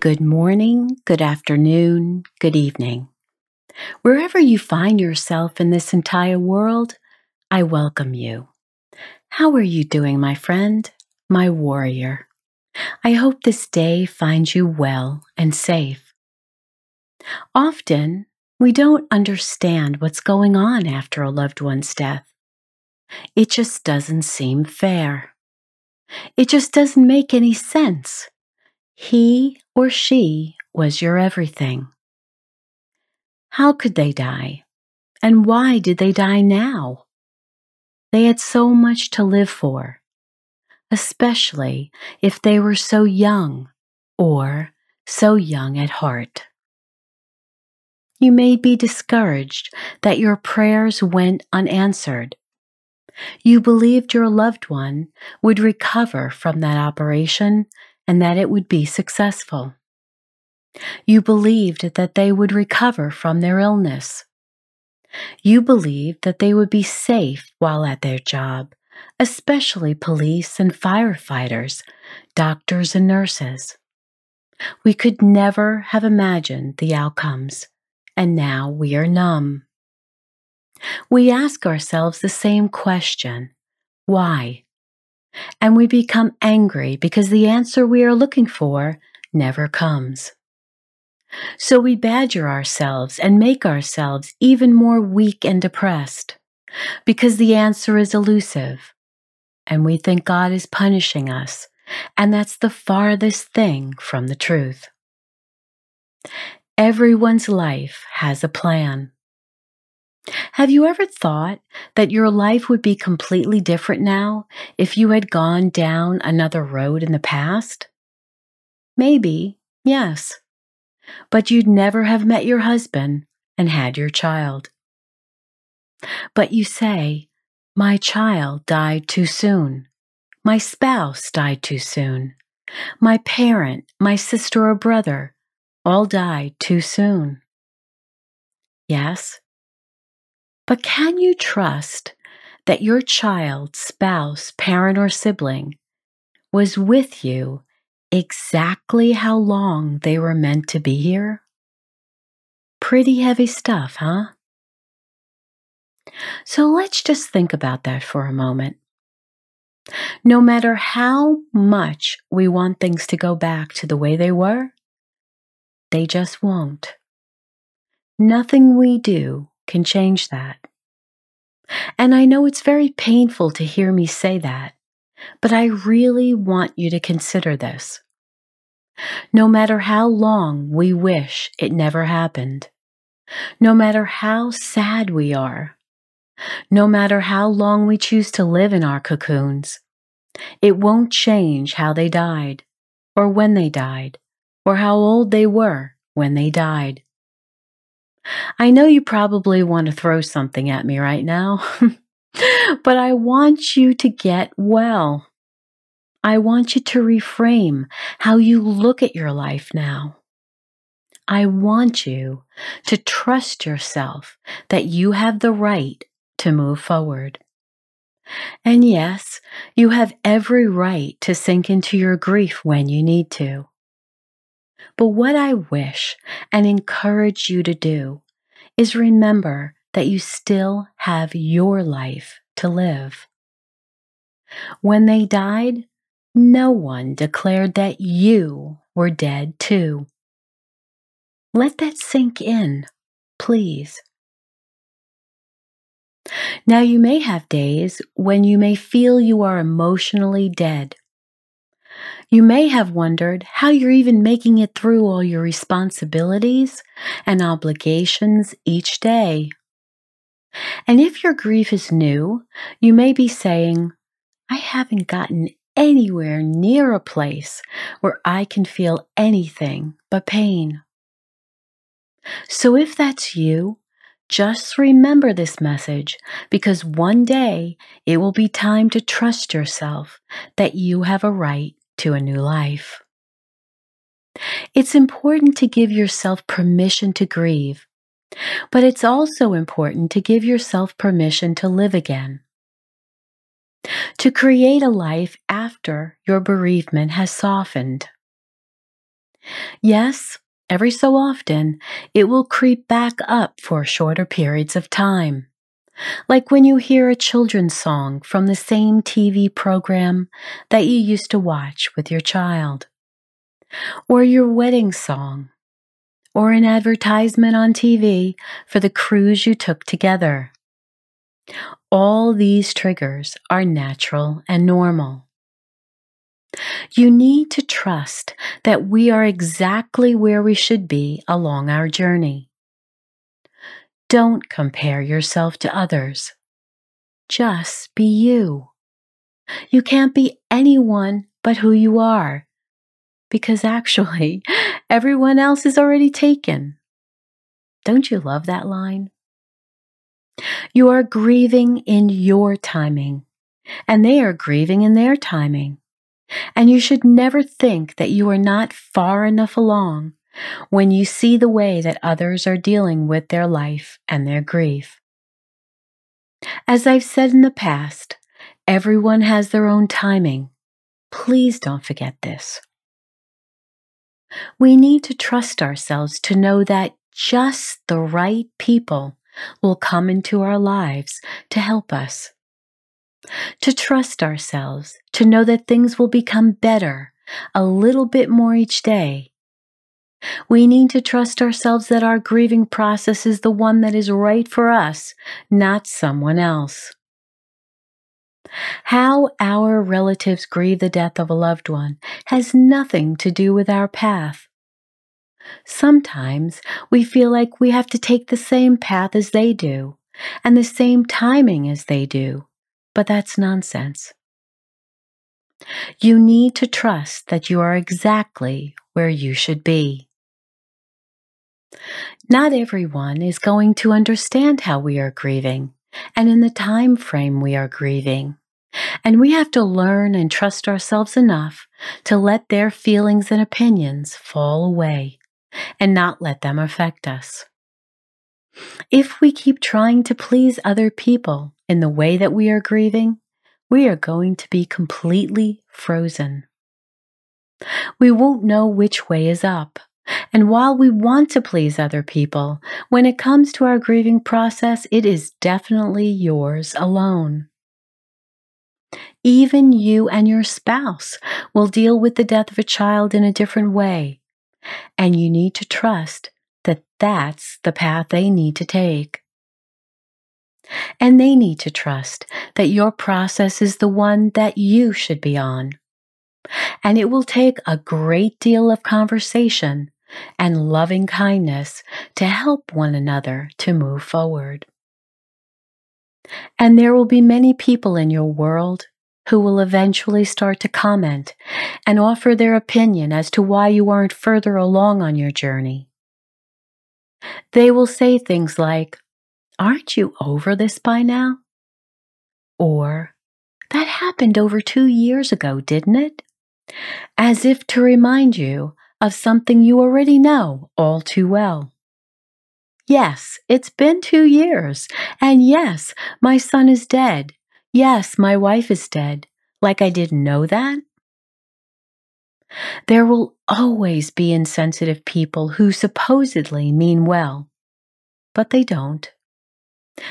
Good morning, good afternoon, good evening. Wherever you find yourself in this entire world, I welcome you. How are you doing, my friend, my warrior? I hope this day finds you well and safe. Often, we don't understand what's going on after a loved one's death. It just doesn't seem fair. It just doesn't make any sense. He or she was your everything. How could they die? And why did they die now? They had so much to live for, especially if they were so young or so young at heart. You may be discouraged that your prayers went unanswered. You believed your loved one would recover from that operation and that it would be successful. You believed that they would recover from their illness. You believed that they would be safe while at their job, especially police and firefighters, doctors and nurses. We could never have imagined the outcomes, and now we are numb. We ask ourselves the same question why? And we become angry because the answer we are looking for never comes. So we badger ourselves and make ourselves even more weak and depressed because the answer is elusive. And we think God is punishing us, and that's the farthest thing from the truth. Everyone's life has a plan. Have you ever thought that your life would be completely different now if you had gone down another road in the past? Maybe, yes. But you'd never have met your husband and had your child. But you say, My child died too soon. My spouse died too soon. My parent, my sister or brother, all died too soon. Yes, but can you trust that your child, spouse, parent, or sibling was with you exactly how long they were meant to be here? Pretty heavy stuff, huh? So let's just think about that for a moment. No matter how much we want things to go back to the way they were, they just won't. Nothing we do can change that. And I know it's very painful to hear me say that, but I really want you to consider this. No matter how long we wish it never happened, no matter how sad we are, no matter how long we choose to live in our cocoons, it won't change how they died, or when they died, or how old they were when they died. I know you probably want to throw something at me right now, but I want you to get well. I want you to reframe how you look at your life now. I want you to trust yourself that you have the right to move forward. And yes, you have every right to sink into your grief when you need to. But what I wish and encourage you to do is remember that you still have your life to live. When they died, no one declared that you were dead too. Let that sink in, please. Now, you may have days when you may feel you are emotionally dead. You may have wondered how you're even making it through all your responsibilities and obligations each day. And if your grief is new, you may be saying, I haven't gotten anywhere near a place where I can feel anything but pain. So if that's you, just remember this message because one day it will be time to trust yourself that you have a right to a new life. It's important to give yourself permission to grieve, but it's also important to give yourself permission to live again. To create a life after your bereavement has softened. Yes, every so often, it will creep back up for shorter periods of time. Like when you hear a children's song from the same TV program that you used to watch with your child, or your wedding song, or an advertisement on TV for the cruise you took together. All these triggers are natural and normal. You need to trust that we are exactly where we should be along our journey. Don't compare yourself to others. Just be you. You can't be anyone but who you are, because actually, everyone else is already taken. Don't you love that line? You are grieving in your timing, and they are grieving in their timing. And you should never think that you are not far enough along when you see the way that others are dealing with their life and their grief. As I've said in the past, everyone has their own timing. Please don't forget this. We need to trust ourselves to know that just the right people will come into our lives to help us. To trust ourselves, to know that things will become better a little bit more each day, we need to trust ourselves that our grieving process is the one that is right for us, not someone else. How our relatives grieve the death of a loved one has nothing to do with our path. Sometimes we feel like we have to take the same path as they do and the same timing as they do, but that's nonsense. You need to trust that you are exactly where you should be. Not everyone is going to understand how we are grieving and in the time frame we are grieving. And we have to learn and trust ourselves enough to let their feelings and opinions fall away and not let them affect us. If we keep trying to please other people in the way that we are grieving, we are going to be completely frozen. We won't know which way is up and while we want to please other people, when it comes to our grieving process, it is definitely yours alone. Even you and your spouse will deal with the death of a child in a different way, and you need to trust that that's the path they need to take. And they need to trust that your process is the one that you should be on. And it will take a great deal of conversation and loving kindness to help one another to move forward. And there will be many people in your world who will eventually start to comment and offer their opinion as to why you aren't further along on your journey. They will say things like, Aren't you over this by now? Or, That happened over two years ago, didn't it? As if to remind you of something you already know all too well. Yes, it's been two years. And yes, my son is dead. Yes, my wife is dead. Like I didn't know that? There will always be insensitive people who supposedly mean well, but they don't.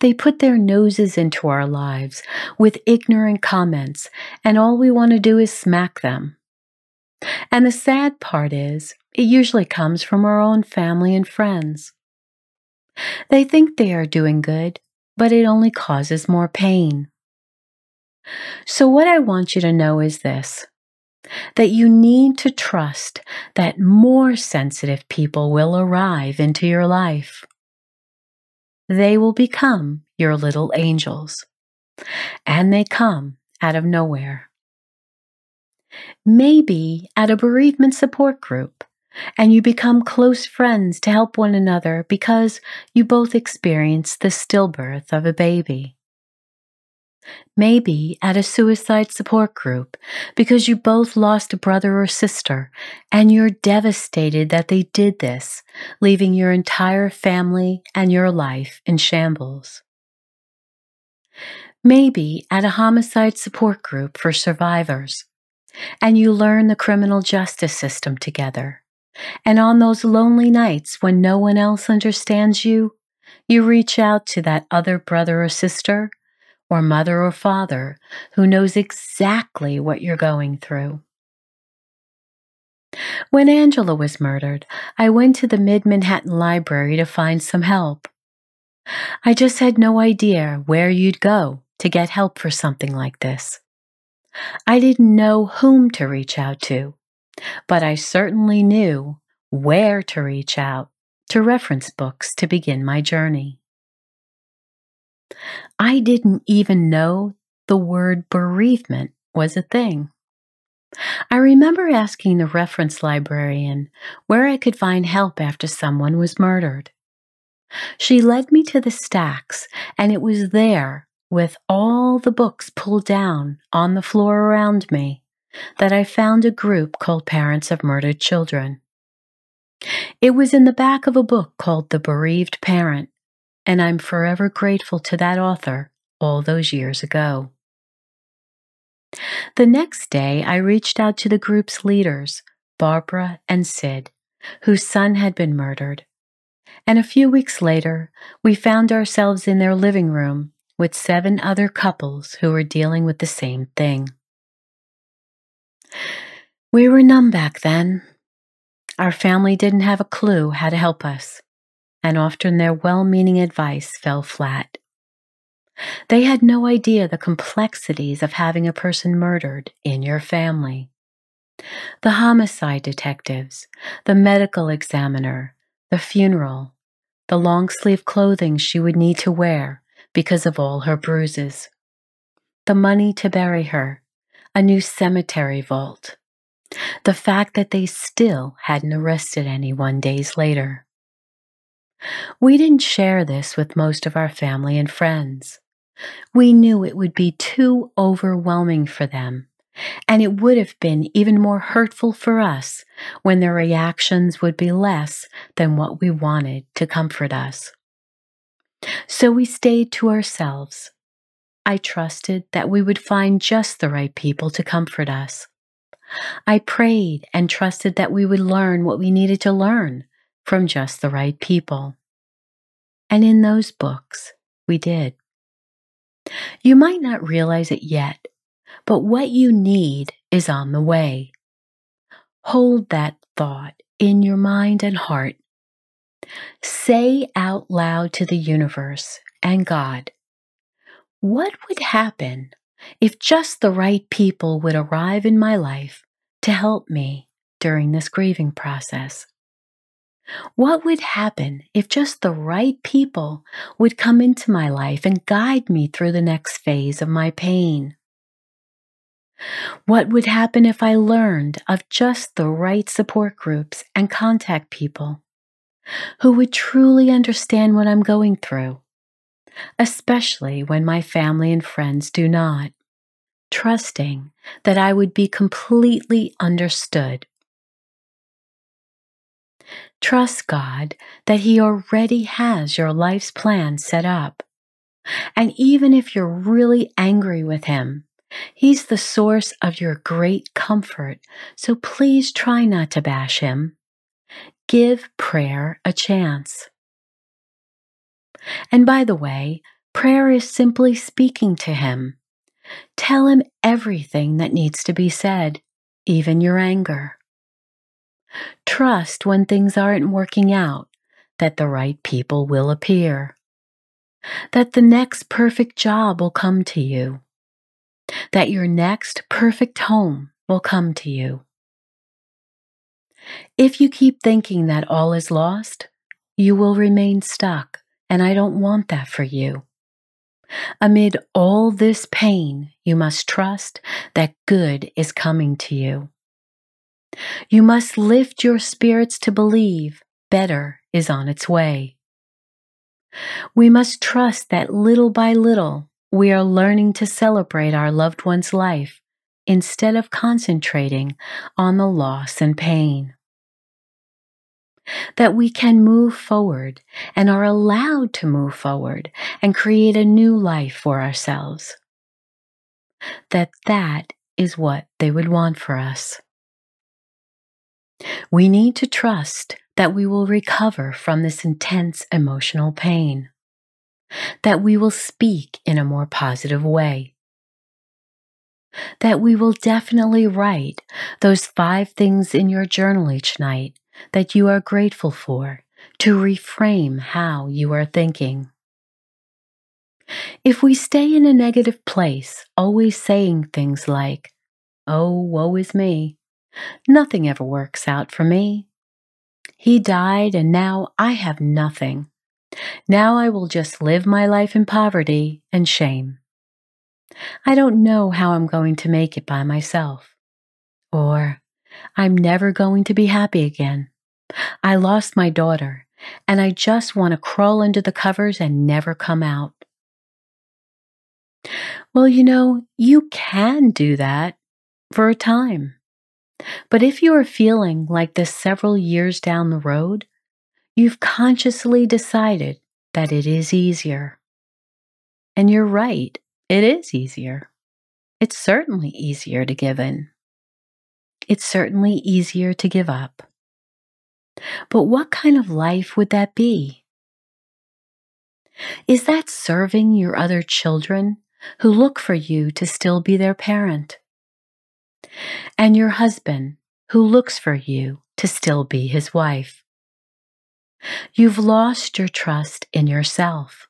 They put their noses into our lives with ignorant comments, and all we want to do is smack them. And the sad part is, it usually comes from our own family and friends. They think they are doing good, but it only causes more pain. So, what I want you to know is this that you need to trust that more sensitive people will arrive into your life. They will become your little angels, and they come out of nowhere. Maybe at a bereavement support group, and you become close friends to help one another because you both experienced the stillbirth of a baby. Maybe at a suicide support group because you both lost a brother or sister and you're devastated that they did this, leaving your entire family and your life in shambles. Maybe at a homicide support group for survivors and you learn the criminal justice system together. And on those lonely nights when no one else understands you, you reach out to that other brother or sister or mother or father who knows exactly what you're going through. When Angela was murdered, I went to the Mid Manhattan Library to find some help. I just had no idea where you'd go to get help for something like this. I didn't know whom to reach out to, but I certainly knew where to reach out to reference books to begin my journey. I didn't even know the word bereavement was a thing. I remember asking the reference librarian where I could find help after someone was murdered. She led me to the stacks, and it was there, with all the books pulled down on the floor around me, that I found a group called Parents of Murdered Children. It was in the back of a book called The Bereaved Parent and I'm forever grateful to that author all those years ago. The next day, I reached out to the group's leaders, Barbara and Sid, whose son had been murdered. And a few weeks later, we found ourselves in their living room with seven other couples who were dealing with the same thing. We were numb back then. Our family didn't have a clue how to help us and often their well meaning advice fell flat. They had no idea the complexities of having a person murdered in your family. The homicide detectives, the medical examiner, the funeral, the long sleeve clothing she would need to wear because of all her bruises, the money to bury her, a new cemetery vault, the fact that they still hadn't arrested anyone days later. We didn't share this with most of our family and friends. We knew it would be too overwhelming for them, and it would have been even more hurtful for us when their reactions would be less than what we wanted to comfort us. So we stayed to ourselves. I trusted that we would find just the right people to comfort us. I prayed and trusted that we would learn what we needed to learn from just the right people. And in those books, we did. You might not realize it yet, but what you need is on the way. Hold that thought in your mind and heart. Say out loud to the universe and God, what would happen if just the right people would arrive in my life to help me during this grieving process? What would happen if just the right people would come into my life and guide me through the next phase of my pain? What would happen if I learned of just the right support groups and contact people who would truly understand what I'm going through, especially when my family and friends do not, trusting that I would be completely understood Trust God that He already has your life's plan set up. And even if you're really angry with Him, He's the source of your great comfort, so please try not to bash Him. Give prayer a chance. And by the way, prayer is simply speaking to Him. Tell Him everything that needs to be said, even your anger. Trust when things aren't working out that the right people will appear, that the next perfect job will come to you, that your next perfect home will come to you. If you keep thinking that all is lost, you will remain stuck, and I don't want that for you. Amid all this pain, you must trust that good is coming to you. You must lift your spirits to believe better is on its way. We must trust that little by little we are learning to celebrate our loved one's life instead of concentrating on the loss and pain. That we can move forward and are allowed to move forward and create a new life for ourselves. That that is what they would want for us. We need to trust that we will recover from this intense emotional pain, that we will speak in a more positive way, that we will definitely write those five things in your journal each night that you are grateful for to reframe how you are thinking. If we stay in a negative place, always saying things like, Oh, woe is me, nothing ever works out for me, he died, and now I have nothing. Now I will just live my life in poverty and shame. I don't know how I'm going to make it by myself. Or, I'm never going to be happy again. I lost my daughter, and I just want to crawl under the covers and never come out. Well, you know, you can do that for a time. But if you are feeling like this several years down the road, you've consciously decided that it is easier. And you're right, it is easier. It's certainly easier to give in. It's certainly easier to give up. But what kind of life would that be? Is that serving your other children who look for you to still be their parent? and your husband, who looks for you to still be his wife. You've lost your trust in yourself.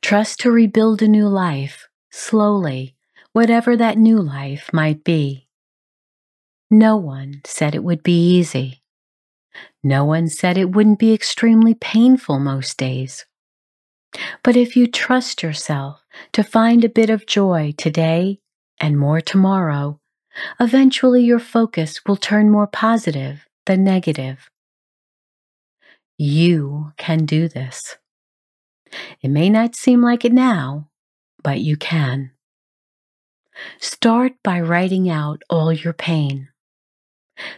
Trust to rebuild a new life, slowly, whatever that new life might be. No one said it would be easy. No one said it wouldn't be extremely painful most days. But if you trust yourself to find a bit of joy today and more tomorrow, eventually your focus will turn more positive than negative. You can do this. It may not seem like it now, but you can. Start by writing out all your pain.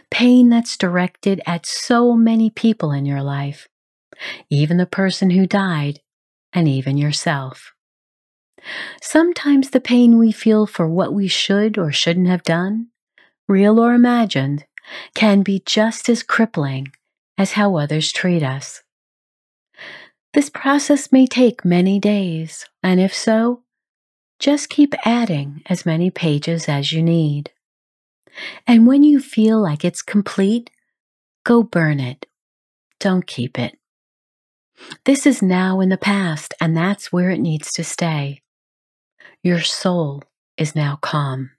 Pain that's directed at so many people in your life, even the person who died, and even yourself. Sometimes the pain we feel for what we should or shouldn't have done, real or imagined, can be just as crippling as how others treat us. This process may take many days, and if so, just keep adding as many pages as you need. And when you feel like it's complete, go burn it. Don't keep it. This is now in the past, and that's where it needs to stay. Your soul is now calm,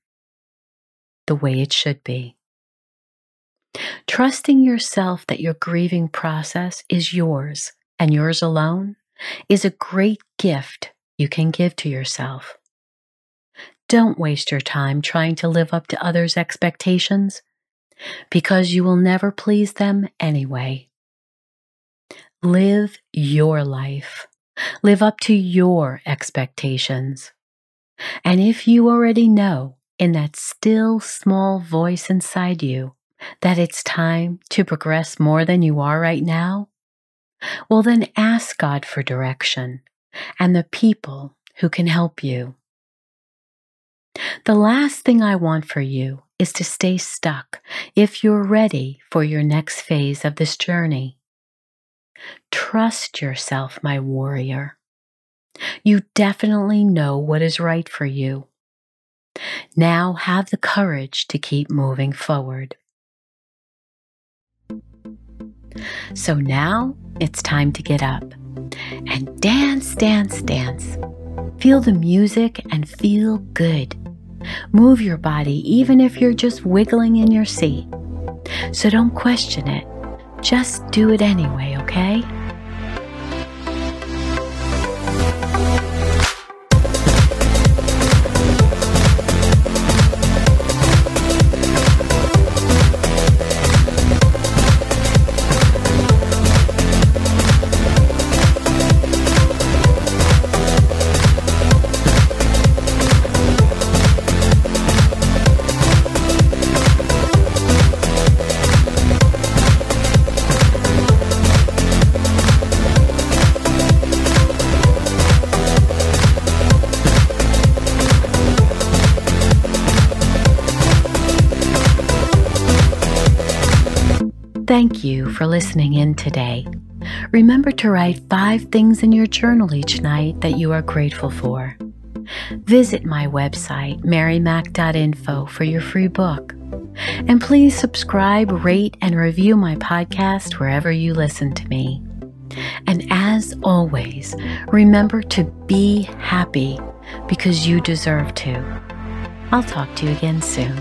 the way it should be. Trusting yourself that your grieving process is yours and yours alone is a great gift you can give to yourself. Don't waste your time trying to live up to others' expectations because you will never please them anyway. Live your life. Live up to your expectations. And if you already know in that still small voice inside you that it's time to progress more than you are right now, well, then ask God for direction and the people who can help you. The last thing I want for you is to stay stuck if you're ready for your next phase of this journey. Trust yourself, my warrior. You definitely know what is right for you. Now have the courage to keep moving forward. So now it's time to get up and dance, dance, dance. Feel the music and feel good. Move your body even if you're just wiggling in your seat. So don't question it. Just do it anyway, okay? For listening in today. Remember to write five things in your journal each night that you are grateful for. Visit my website, marymac.info, for your free book. And please subscribe, rate, and review my podcast wherever you listen to me. And as always, remember to be happy because you deserve to. I'll talk to you again soon.